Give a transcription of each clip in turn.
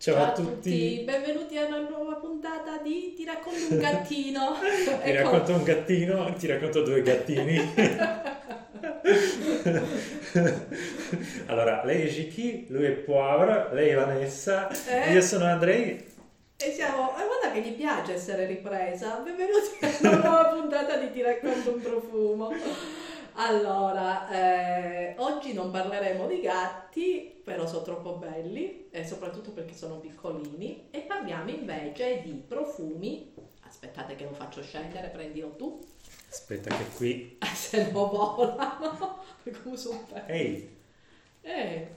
Ciao, Ciao a tutti. tutti. benvenuti a una nuova puntata di Ti racconto un gattino. ti ecco. racconto un gattino, ti racconto due gattini. allora, lei è Giki, lui è Poivre, lei è Vanessa, eh? io sono Andrei. E siamo, e guarda che gli piace essere ripresa. Benvenuti a una nuova puntata di Ti racconto un profumo. Allora, eh, oggi non parleremo di gatti, però sono troppo belli, e soprattutto perché sono piccolini, e parliamo invece di profumi. Aspettate che lo faccio scendere, prendilo tu. Aspetta che qui... Se no volano, come sono Ehi! Eh.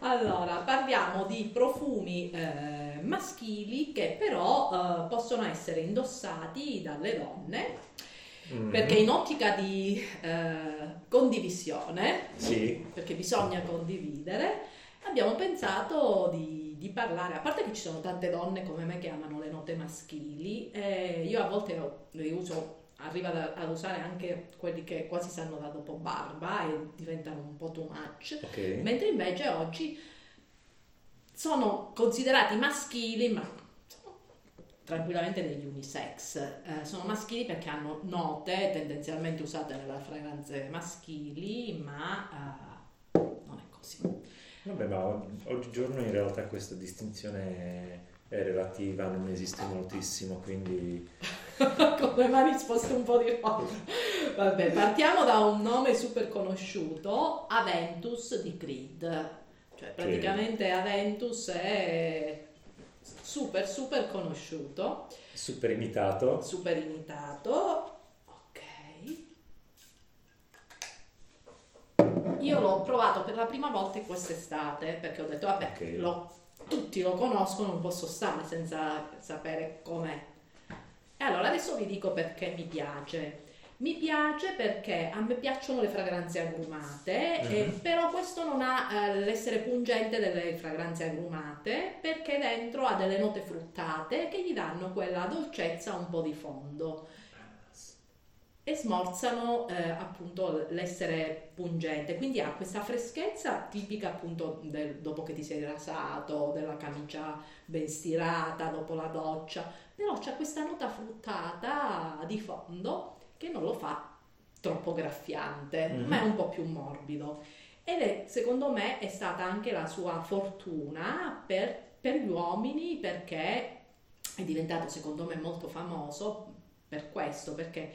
Allora, parliamo di profumi eh, maschili che però eh, possono essere indossati dalle donne Mm. Perché in ottica di eh, condivisione, sì. perché bisogna condividere, abbiamo pensato di, di, parlare, a parte che ci sono tante donne come me che amano le note maschili, eh, io a volte le uso, arrivo ad, ad, usare anche quelli che quasi sanno da dopo barba e diventano un po' too much, okay. mentre invece oggi sono considerati maschili, ma tranquillamente degli unisex. Eh, sono maschili perché hanno note tendenzialmente usate nelle fragranze maschili, ma eh, non è così. Vabbè, ma oggigiorno in realtà questa distinzione è relativa, non esiste moltissimo, quindi... Come mi ha risposto un po' di roba. Vabbè, partiamo da un nome super conosciuto, Aventus di Creed. Cioè, praticamente che... Aventus è super super conosciuto. Super imitato. Super imitato. Ok. Io l'ho provato per la prima volta quest'estate perché ho detto vabbè, okay. lo, tutti lo conoscono, non posso stare senza sapere com'è. E allora adesso vi dico perché mi piace. Mi piace perché a me piacciono le fragranze agrumate, uh-huh. eh, però questo non ha eh, l'essere pungente delle fragranze agrumate perché dentro ha delle note fruttate che gli danno quella dolcezza un po' di fondo. E smorzano eh, appunto l'essere pungente, quindi ha questa freschezza tipica appunto del, dopo che ti sei rasato, della camicia ben stirata dopo la doccia, però c'è questa nota fruttata di fondo che non lo fa troppo graffiante, mm-hmm. ma è un po' più morbido. Ed è, secondo me, è stata anche la sua fortuna per, per gli uomini perché è diventato, secondo me, molto famoso per questo, perché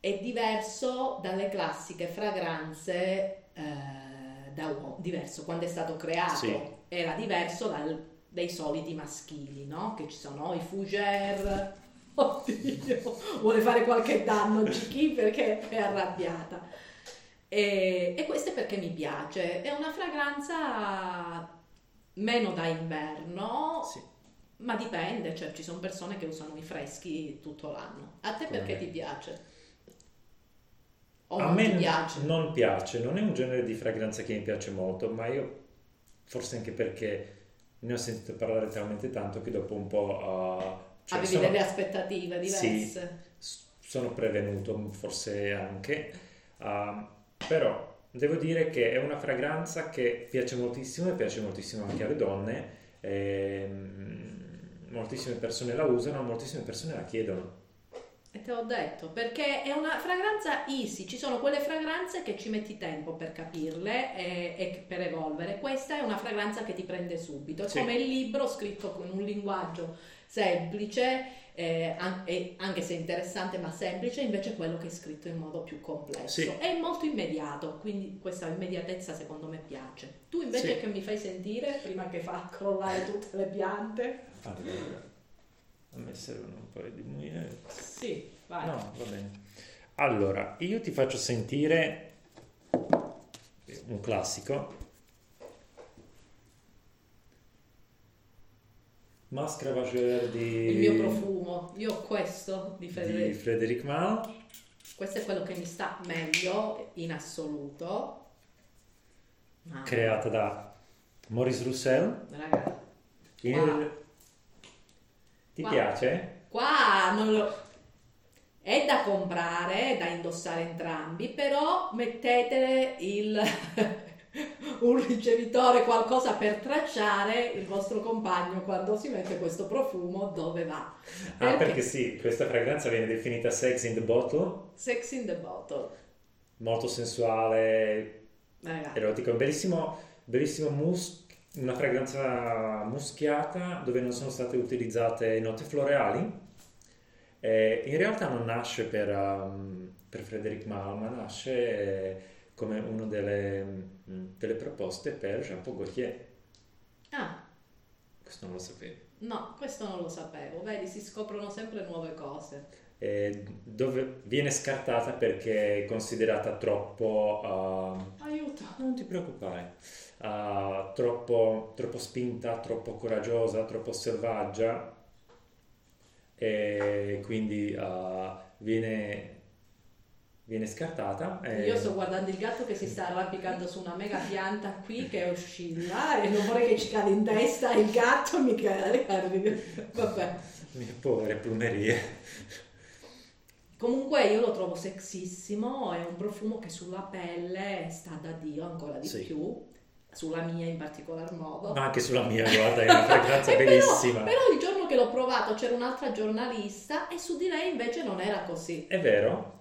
è diverso dalle classiche fragranze eh, da uomo, diverso quando è stato creato, sì. era diverso dal, dai soliti maschili, no? Che ci sono i fougère, Oddio, vuole fare qualche danno Giki perché è arrabbiata. E, e questo è perché mi piace. È una fragranza meno da inverno, sì. ma dipende, cioè ci sono persone che usano i freschi tutto l'anno. A te perché ti piace? O a me piace? non piace, non è un genere di fragranza che mi piace molto, ma io forse anche perché ne ho sentito parlare talmente tanto che dopo un po' uh, cioè, Avevi sono, delle aspettative diverse? Sì, sono prevenuto forse anche, uh, però devo dire che è una fragranza che piace moltissimo e piace moltissimo anche alle donne. E, mm, moltissime persone la usano, moltissime persone la chiedono. E te l'ho detto, perché è una fragranza easy, ci sono quelle fragranze che ci metti tempo per capirle e, e per evolvere, questa è una fragranza che ti prende subito, è sì. come il libro scritto con un linguaggio semplice, eh, anche se interessante ma semplice, invece quello che è scritto in modo più complesso. Sì. È molto immediato, quindi questa immediatezza secondo me piace. Tu invece sì. che mi fai sentire, prima che fa crollare tutte le piante? Allora, a me servono un po' di muine. Sì, vai. No, va bene. Allora, io ti faccio sentire un classico Maschera Vageur di... Il mio profumo, io ho questo di Frederic, di Frederic Mao. Questo è quello che mi sta meglio in assoluto. Ah. Creata da Maurice Roussel. Raga. Il... Ti qua. piace? Qua non lo... È da comprare, è da indossare entrambi, però mettetele il... un ricevitore, qualcosa per tracciare il vostro compagno quando si mette questo profumo dove va. Perché? Ah, perché sì, questa fragranza viene definita sex in the bottle. Sex in the bottle. Molto sensuale, Ragazzi. erotico, bellissimo, bellissimo mus- una fragranza muschiata dove non sono state utilizzate note floreali. Eh, in realtà non nasce per, um, per Frederic Malle, ma nasce... Eh, come una delle, mm, delle proposte per Jean Paul Gaultier. Ah. Questo non lo sapevo. No, questo non lo sapevo. Vedi, si scoprono sempre nuove cose. Eh, dove viene scartata perché è considerata troppo... Uh, Aiuto! Non ti preoccupare. Uh, troppo, troppo spinta, troppo coraggiosa, troppo selvaggia e quindi uh, viene viene scartata. E... Io sto guardando il gatto che si sta arrampicando su una mega pianta qui che oscilla e non vorrei che ci cade in testa il gatto mi cade. Vabbè. Mie povere plumerie. Comunque io lo trovo sexissimo, è un profumo che sulla pelle sta da Dio ancora di sì. più, sulla mia in particolar modo. Ma anche sulla mia, guarda, è una fragranza bellissima. Però, però il giorno che l'ho provato c'era un'altra giornalista e su di lei invece non era così. È vero?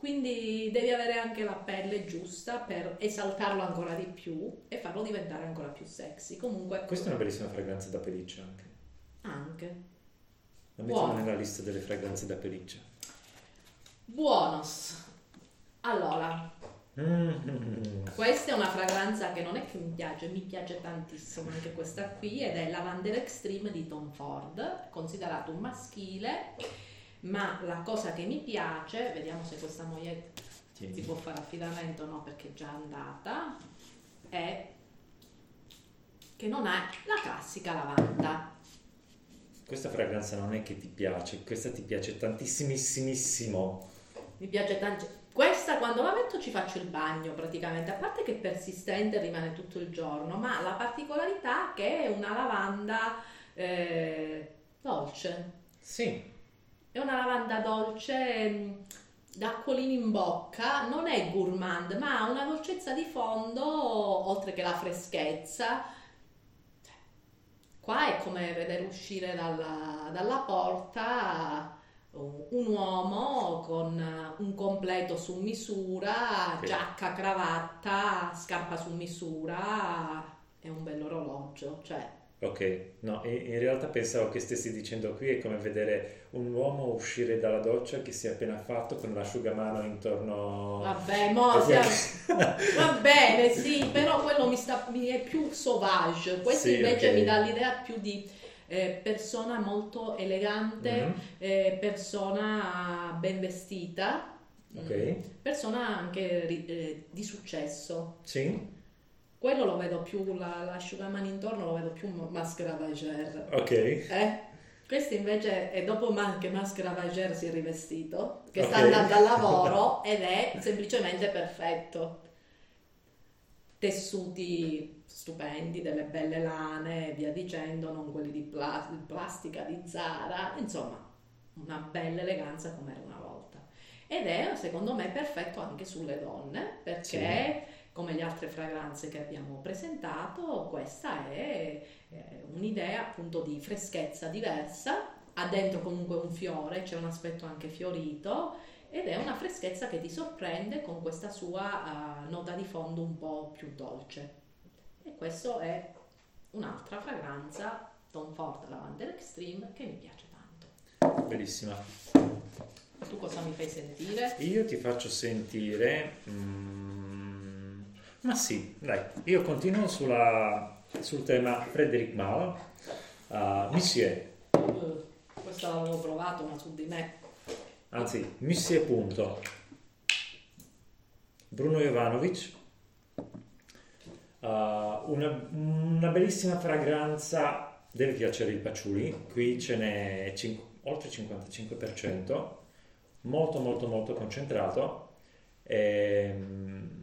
Quindi devi avere anche la pelle giusta per esaltarlo ancora di più e farlo diventare ancora più sexy. Comunque, questa è una bellissima fragranza da pelliccia anche. Anche. La mettiamo Buono. nella lista delle fragranze da pelliccia. Buonos. Allora, mm-hmm. questa è una fragranza che non è che mi piace, mi piace tantissimo anche questa qui ed è Lavender Extreme di Tom Ford, considerato un maschile ma la cosa che mi piace, vediamo se questa moglie sì. si può fare affidamento o no perché è già andata, è che non è la classica lavanda. Questa fragranza non è che ti piace, questa ti piace tantissimissimo. Mi piace tanto. Questa quando la metto ci faccio il bagno praticamente, a parte che è persistente rimane tutto il giorno, ma la particolarità è che è una lavanda eh, dolce. Sì. È una lavanda dolce mm, d'acquolini in bocca, non è gourmand, ma ha una dolcezza di fondo, oltre che la freschezza. Qua è come vedere uscire dalla, dalla porta un uomo con un completo su misura, sì. giacca, cravatta, scarpa su misura e un bell'orologio. Cioè, Ok, no, in realtà pensavo che stessi dicendo qui è come vedere un uomo uscire dalla doccia che si è appena fatto con l'asciugamano intorno... Vabbè, mo siamo... va bene, sì, però quello mi, sta, mi è più sauvage, questo sì, invece okay. mi dà l'idea più di eh, persona molto elegante, mm-hmm. eh, persona ben vestita, okay. Mm, persona anche eh, di successo. Sì quello lo vedo più, la, l'asciugamano intorno lo vedo più maschera Vager. Ok. Eh? Questo invece è dopo che Maschera Vager si è rivestito, che okay. sta andando al lavoro ed è semplicemente perfetto. Tessuti stupendi, delle belle lane e via dicendo, non quelli di pla- plastica di Zara, insomma, una bella eleganza come era una volta. Ed è secondo me perfetto anche sulle donne perché... Sì come le altre fragranze che abbiamo presentato, questa è un'idea appunto di freschezza diversa, ha dentro comunque un fiore, c'è un aspetto anche fiorito ed è una freschezza che ti sorprende con questa sua uh, nota di fondo un po' più dolce. E questa è un'altra fragranza Tom Ford Lavender Extreme che mi piace tanto. Bellissima. Tu cosa mi fai sentire? Io ti faccio sentire... Mm, ma sì, dai, io continuo sulla, sul tema Frederic Mal, uh, Monsieur. Uh, questo l'avevo provato, ma su di me. Anzi, Monsieur punto. Bruno Jovanovic. Uh, una, una, bellissima fragranza, deve piacere il patchouli, qui ce n'è cin- oltre il 55%, molto molto molto concentrato. Ehm,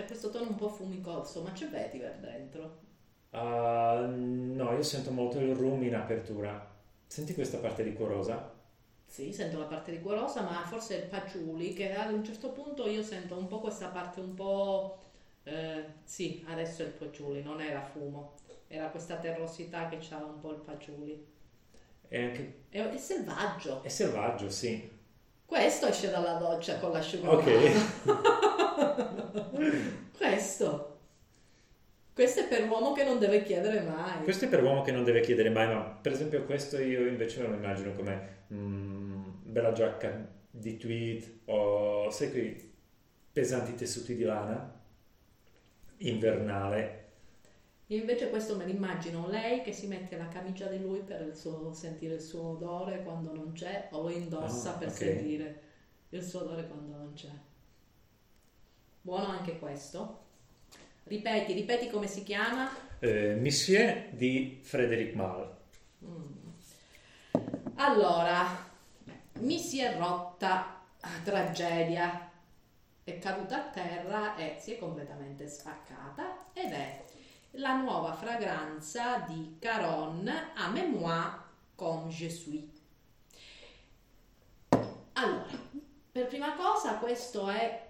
c'è questo tono un po' fumicoso, ma c'è vetiver dentro? Uh, no, io sento molto il rum in apertura. Senti questa parte liquorosa? Sì, sento la parte liquorosa, ma forse il patchouli, che ad un certo punto io sento un po' questa parte un po' Eh, sì, adesso è il patchouli, non era fumo, era questa terrosità che c'ha un po' il patchouli. È, anche... è, è selvaggio. È selvaggio, sì. Questo esce dalla doccia con l'asciugamano. Ok. Questo. Questo è per l'uomo che non deve chiedere mai. Questo è per l'uomo che non deve chiedere mai, ma per esempio questo io invece lo immagino come mm, bella giacca di tweed o sai quei pesanti tessuti di lana invernale. Io invece questo me l'immagino lei che si mette la camicia di lui per il suo, sentire il suo odore quando non c'è o lo indossa ah, per okay. sentire il suo odore quando non c'è. Buono anche questo. Ripeti, ripeti come si chiama? Eh, Monsieur di Frédéric Mal. Mm. Allora, mi si è rotta tragedia, è caduta a terra e si è completamente spaccata ed è la nuova fragranza di Caron a mémoire comme je suis. Allora, per prima cosa questo è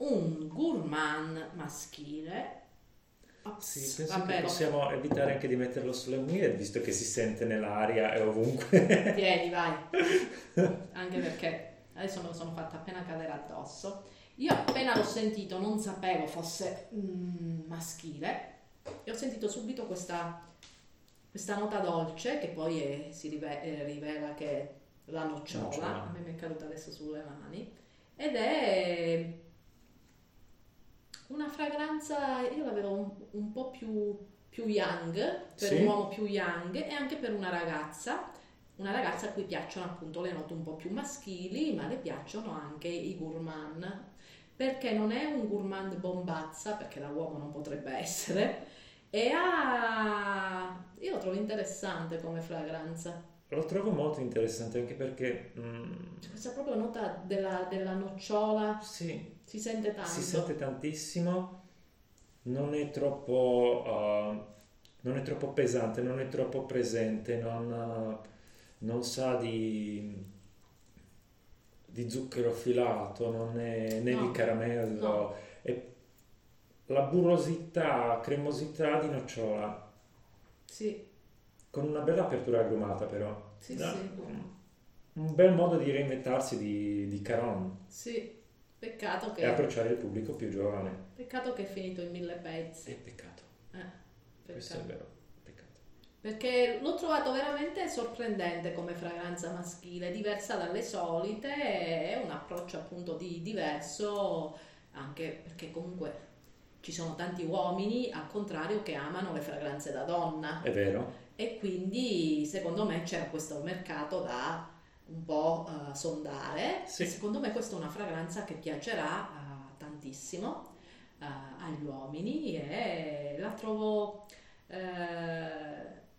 un gourmand maschile. Sì, penso Vabbè, che possiamo evitare anche di metterlo sulle unghie, visto che si sente nell'aria e ovunque. Tieni, vai. Anche perché adesso me lo sono fatta appena cadere addosso. Io appena l'ho sentito non sapevo fosse mm, maschile e ho sentito subito questa, questa nota dolce che poi è, si rive- eh, rivela che è la nocciola, nocciola, a me mi è caduta adesso sulle mani, ed è una fragranza, io la vedo un, un po' più, più young, per sì. un uomo più young e anche per una ragazza, una ragazza a cui piacciono appunto le note un po' più maschili, ma le piacciono anche i gourmand, perché non è un gourmand bombazza, perché da uomo non potrebbe essere, e ha... io lo trovo interessante come fragranza. Lo trovo molto interessante anche perché... Mm, C'è questa proprio nota della, della nocciola. Sì, si sente tanto. Si sente tantissimo, non è troppo, uh, non è troppo pesante, non è troppo presente, non, uh, non sa di, di, zucchero filato, non è né no. di caramello. No. È la burrosità, cremosità di nocciola. Sì. Con una bella apertura agrumata però. Sì, no? sì. Un bel modo di reinventarsi di, di Caron. Sì. Peccato che... E approcciare il pubblico più giovane. Peccato che è finito in mille pezzi. Eh, peccato. Eh, peccato. Questo è vero. Peccato. Perché l'ho trovato veramente sorprendente come fragranza maschile, diversa dalle solite, è un approccio appunto di diverso, anche perché comunque ci sono tanti uomini al contrario che amano le fragranze da donna. È vero. E quindi secondo me c'era questo mercato da un po' uh, sondare. Sì. secondo me questa è una fragranza che piacerà uh, tantissimo uh, agli uomini e la trovo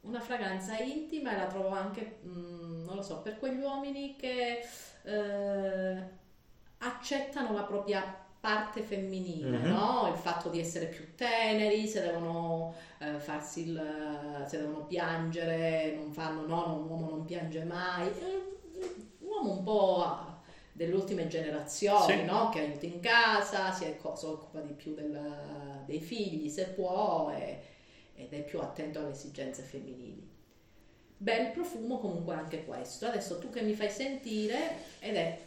una fragranza intima e la trovo anche, mh, mm, non lo so, per quegli uomini che accettano la propria parte femminile, mm-hmm. no? il fatto di essere più teneri, se devono eh, farsi il, se devono piangere, non fanno no, un uomo non piange mai. Eh, uomo un po' delle ultime generazioni, sì. no? che aiuta in casa, si, occupa di più del, dei figli se può e, ed è più attento alle esigenze femminili. Bel profumo comunque anche questo. Adesso tu che mi fai sentire ed è,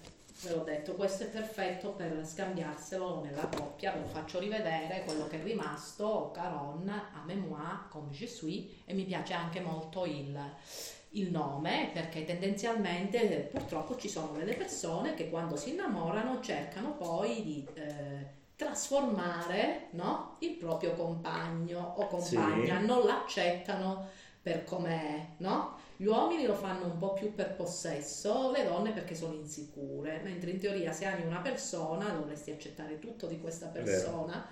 ve l'ho detto, questo è perfetto per scambiarselo nella coppia, ve lo faccio rivedere, quello che è rimasto, Caron, a mémoire, comme je suis, e mi piace anche molto il, il nome perché tendenzialmente purtroppo ci sono delle persone che quando si innamorano cercano poi di eh, trasformare no? il proprio compagno o compagna, sì. non l'accettano per com'è, no? Gli uomini lo fanno un po' più per possesso, le donne perché sono insicure, mentre in teoria se ami una persona dovresti accettare tutto di questa persona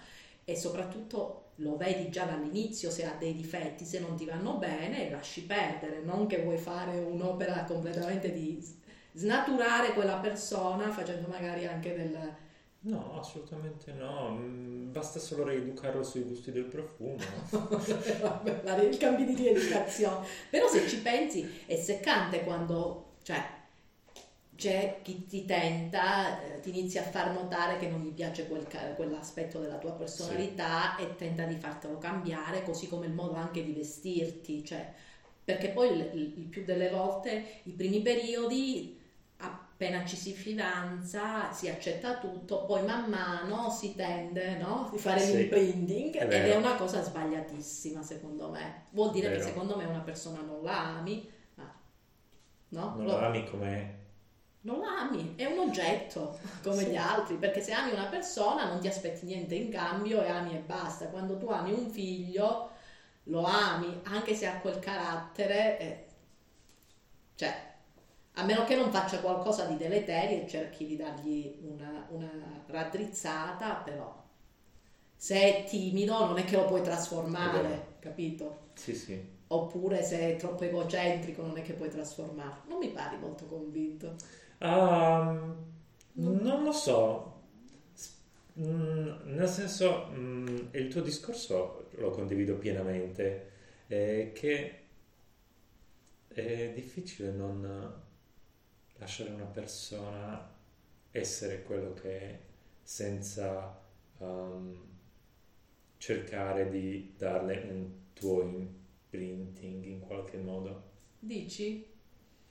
e soprattutto lo vedi già dall'inizio se ha dei difetti, se non ti vanno bene, lasci perdere, non che vuoi fare un'opera completamente di snaturare quella persona facendo magari anche del... No, assolutamente no, mm, basta solo rieducarlo sui gusti del profumo. Vabbè, il cambio di rieducazione. Però se ci pensi è seccante quando, cioè, c'è chi ti tenta, eh, ti inizia a far notare che non gli piace quel, quell'aspetto della tua personalità sì. e tenta di fartelo cambiare, così come il modo anche di vestirti, cioè, perché poi il, il più delle volte i primi periodi appena ci si fidanza si accetta tutto, poi man mano si tende no? di fare sì, l'imprinting ed è una cosa sbagliatissima secondo me. Vuol dire che secondo me una persona non la ami, ma no? non Lo... la ami come non la ami, è un oggetto come sì. gli altri, perché se ami una persona non ti aspetti niente in cambio e ami e basta. Quando tu ami un figlio, lo ami, anche se ha quel carattere, eh, cioè, a meno che non faccia qualcosa di deleterio e cerchi di dargli una, una raddrizzata, però se è timido non è che lo puoi trasformare, capito? Sì, sì. Oppure se è troppo egocentrico non è che puoi trasformarlo. Non mi pari molto convinto. Um, non lo so, mm, nel senso, mm, il tuo discorso lo condivido pienamente, è che è difficile non lasciare una persona essere quello che è senza um, cercare di darle un tuo imprinting in qualche modo. Dici?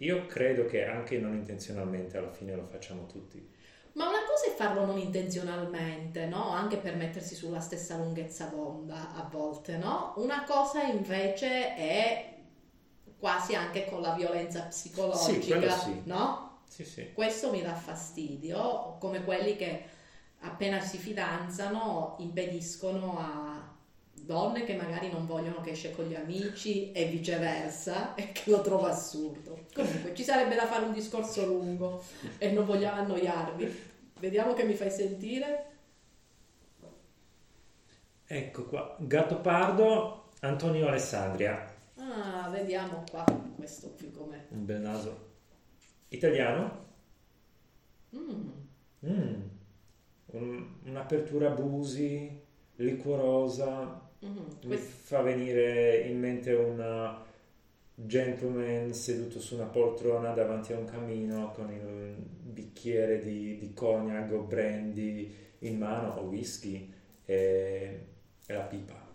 Io credo che anche non intenzionalmente alla fine lo facciamo tutti. Ma una cosa è farlo non intenzionalmente, no? Anche per mettersi sulla stessa lunghezza d'onda a volte, no? Una cosa invece è quasi anche con la violenza psicologica, sì, sì. no? Sì, sì. Questo mi dà fastidio, come quelli che appena si fidanzano impediscono a donne che magari non vogliono che esce con gli amici e viceversa e che lo trovo assurdo. Comunque ci sarebbe da fare un discorso lungo e non vogliamo annoiarvi. Vediamo che mi fai sentire. Ecco qua, Gattopardo, Antonio Alessandria. Ah, vediamo qua questo qui com'è. Un bel naso. Italiano? Mm. Mm. Un, un'apertura busi, liquorosa, Mm-hmm. Mi fa venire in mente un gentleman seduto su una poltrona davanti a un camino con il bicchiere di, di cognac o brandy in mano o whisky e, e la pipa.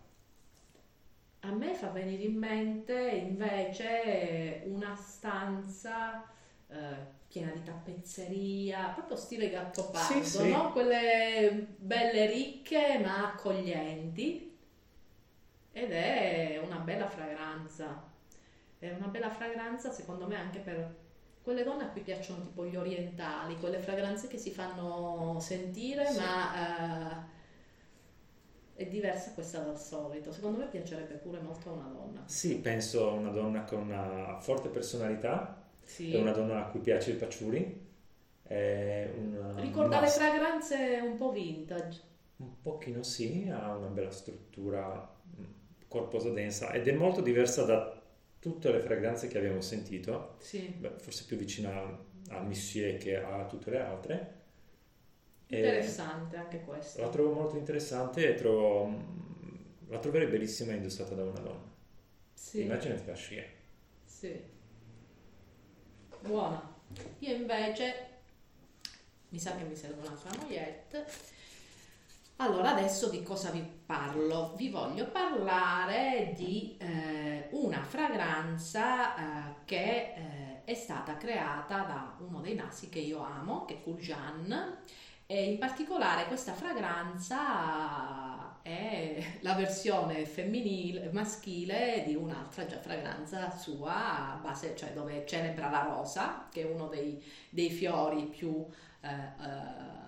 A me fa venire in mente invece una stanza eh, piena di tappezzeria, proprio stile gattopardo, sì, sì. no? Quelle belle ricche ma accoglienti ed è una bella fragranza. È una bella fragranza secondo me anche per quelle donne a cui piacciono tipo gli orientali, quelle fragranze che si fanno sentire sì. ma eh, è diversa questa dal solito. Secondo me piacerebbe pure molto a una donna. Sì, penso a una donna con una forte personalità, sì. è una donna a cui piace il patchouli. Ricorda le fragranze un po' vintage. Un pochino sì, ha una bella struttura corposa densa ed è molto diversa da tutte le fragranze che abbiamo sentito, sì. Beh, forse più vicina a Monsieur che a tutte le altre. Interessante e anche questo. La trovo molto interessante e trovo, la troverei bellissima indossata da una donna. Sì. Immaginati la scia. Sì. Buona. Io invece mi sa che mi serve un'altra mogliette allora, adesso di cosa vi parlo? Vi voglio parlare di eh, una fragranza eh, che eh, è stata creata da uno dei nasi che io amo, che è Cool e in particolare questa fragranza è la versione femminile, maschile di un'altra già fragranza sua, base, cioè dove celebra la rosa, che è uno dei, dei fiori più... Eh, eh,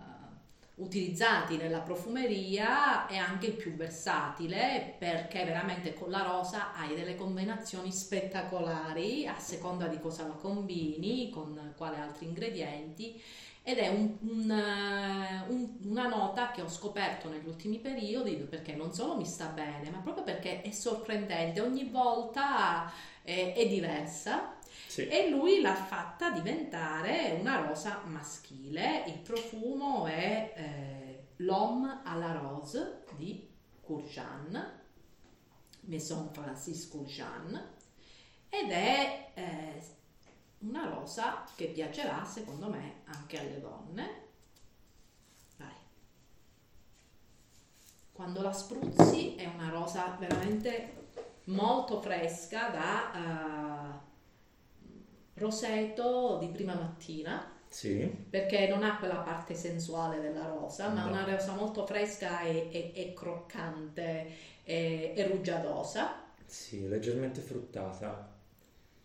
utilizzati nella profumeria è anche il più versatile perché veramente con la rosa hai delle combinazioni spettacolari a seconda di cosa la combini, con quali altri ingredienti ed è un, un, eh, un, una nota che ho scoperto negli ultimi periodi perché non solo mi sta bene ma proprio perché è sorprendente, ogni volta è, è diversa sì. e lui l'ha fatta diventare una rosa maschile. Il profumo è eh, L'Homme à la Rose di Courjean, Maison Francis Courjean, ed è eh, una rosa che piacerà secondo me anche alle donne. Quando la spruzzi è una rosa veramente molto fresca da uh, roseto di prima mattina. Sì. Perché non ha quella parte sensuale della rosa, ma no. una rosa molto fresca e, e, e croccante e, e rugiadosa. Sì, leggermente fruttata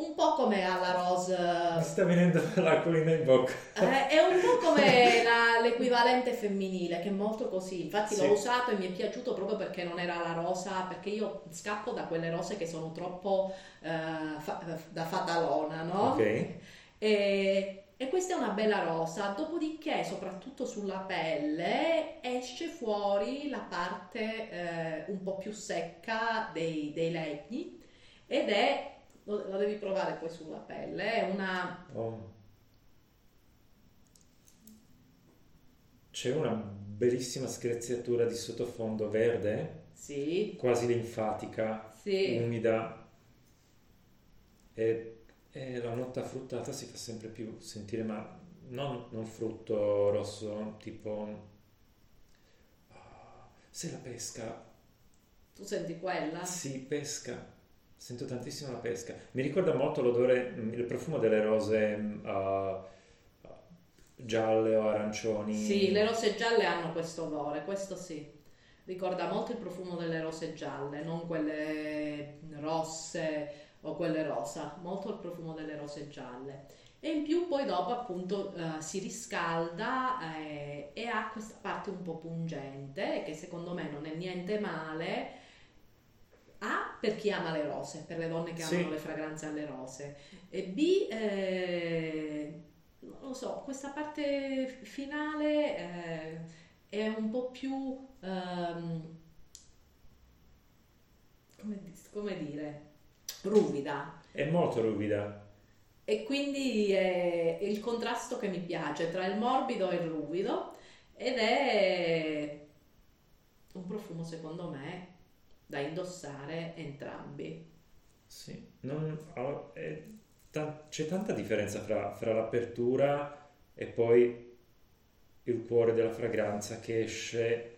un po' come alla Rose. Mi sta venendo l'acquolina in bocca. Eh, è un po' come la, l'equivalente femminile, che è molto così. Infatti sì. l'ho usato e mi è piaciuto proprio perché non era la rosa, perché io scappo da quelle rose che sono troppo uh, fa, da fatalona, no? Ok. E, e questa è una bella rosa, dopodiché soprattutto sulla pelle esce fuori la parte eh, un po' più secca dei, dei legni ed è lo, lo devi provare poi sulla pelle, è una... Oh. C'è una bellissima screziatura di sottofondo verde, sì. quasi linfatica, sì. umida e, e, la nota fruttata si fa sempre più sentire, ma non, non frutto rosso tipo... Oh, se la pesca... Tu senti quella? Sì, pesca Sento tantissimo la pesca. Mi ricorda molto l'odore, mm, il profumo delle rose uh, gialle o arancioni. Sì, le rose gialle hanno questo odore, questo sì. Ricorda molto il profumo delle rose gialle, non quelle rosse o quelle rosa, molto il profumo delle rose gialle. E in più poi dopo appunto uh, si riscalda eh, e ha questa parte un po' pungente che secondo me non è niente male a per chi ama le rose, per le donne che sì. amano le fragranze alle rose, e B eh, non lo so, questa parte finale eh, è un po' più um, come, come, dire ruvida. È molto ruvida. E quindi è il contrasto che mi piace tra il morbido e il ruvido ed è un profumo secondo me da indossare entrambi. Sì, non, è, ta, c'è tanta differenza fra, fra, l'apertura e poi il cuore della fragranza che esce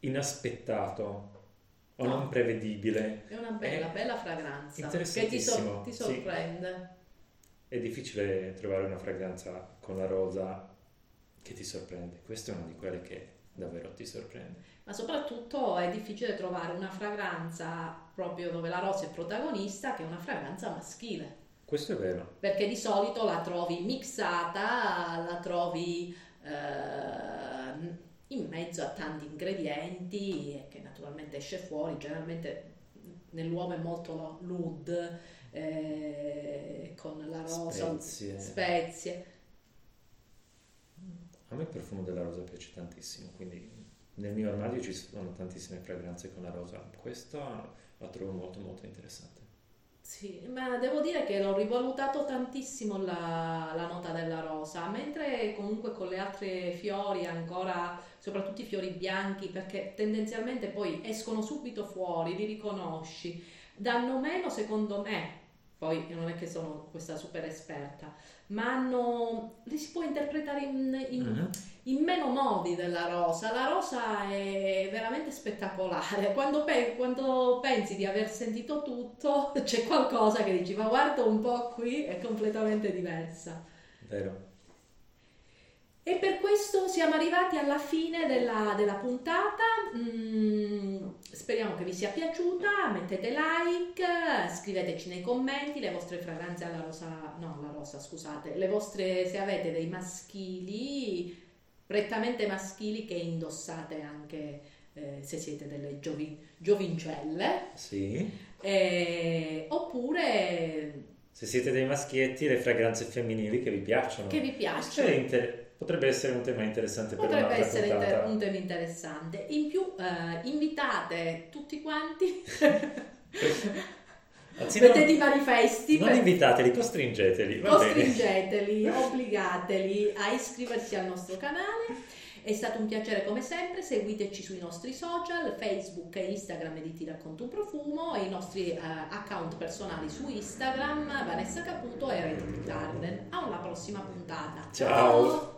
inaspettato o no. non prevedibile. È una bella, è bella fragranza che ti, sor- ti sorprende. Sì. È difficile trovare una fragranza con la rosa che ti sorprende. Questa è una di quelle che davvero ti sorprende ma soprattutto è difficile trovare una fragranza proprio dove la rosa è protagonista che è una fragranza maschile. Questo è vero. Perché di solito la trovi mixata, la trovi eh, in mezzo a tanti ingredienti e che naturalmente esce fuori, generalmente nell'uomo è molto l'oud eh, con la rosa, spezie. spezie. A me il profumo della rosa piace tantissimo, quindi nel mio armadio ci sono tantissime fragranze con la rosa, questa la trovo molto molto interessante. Sì, ma devo dire che l'ho rivalutato tantissimo la, la, nota della rosa, mentre comunque con le altre fiori ancora, soprattutto i fiori bianchi, perché tendenzialmente poi escono subito fuori, li riconosci, danno meno secondo me, poi non è che sono questa super esperta, ma hanno, li si può interpretare in, in, uh-huh. in, meno modi della rosa. La rosa è veramente spettacolare. Quando, pe- quando, pensi di aver sentito tutto, c'è qualcosa che dici, ma guarda un po' qui, è completamente diversa. Vero. E per questo siamo arrivati alla fine della, della puntata. Mm, speriamo che vi sia piaciuta. Mettete like, scriveteci nei commenti le vostre fragranze alla rosa. No, alla rosa, scusate. Le vostre, se avete dei maschili, prettamente maschili che indossate anche eh, se siete delle giovi, giovincelle. Sì. Eh, oppure. Se siete dei maschietti, le fragranze femminili che vi piacciono. Che vi piacciono. Inter- Potrebbe essere un tema interessante Potrebbe per Potrebbe essere inter- un tema interessante. In più, eh, invitate tutti quanti. Anzi, Mettete i manifesti. Non per... invitateli, costringeteli. costringeteli, obbligateli a iscriversi al nostro canale È stato un piacere come sempre, seguiteci sui nostri social, Facebook e Instagram di Ti racconto un profumo e i nostri uh, account personali su Instagram, Vanessa Caputo e Reddit Garden. A una prossima puntata. Ciao. Ciao.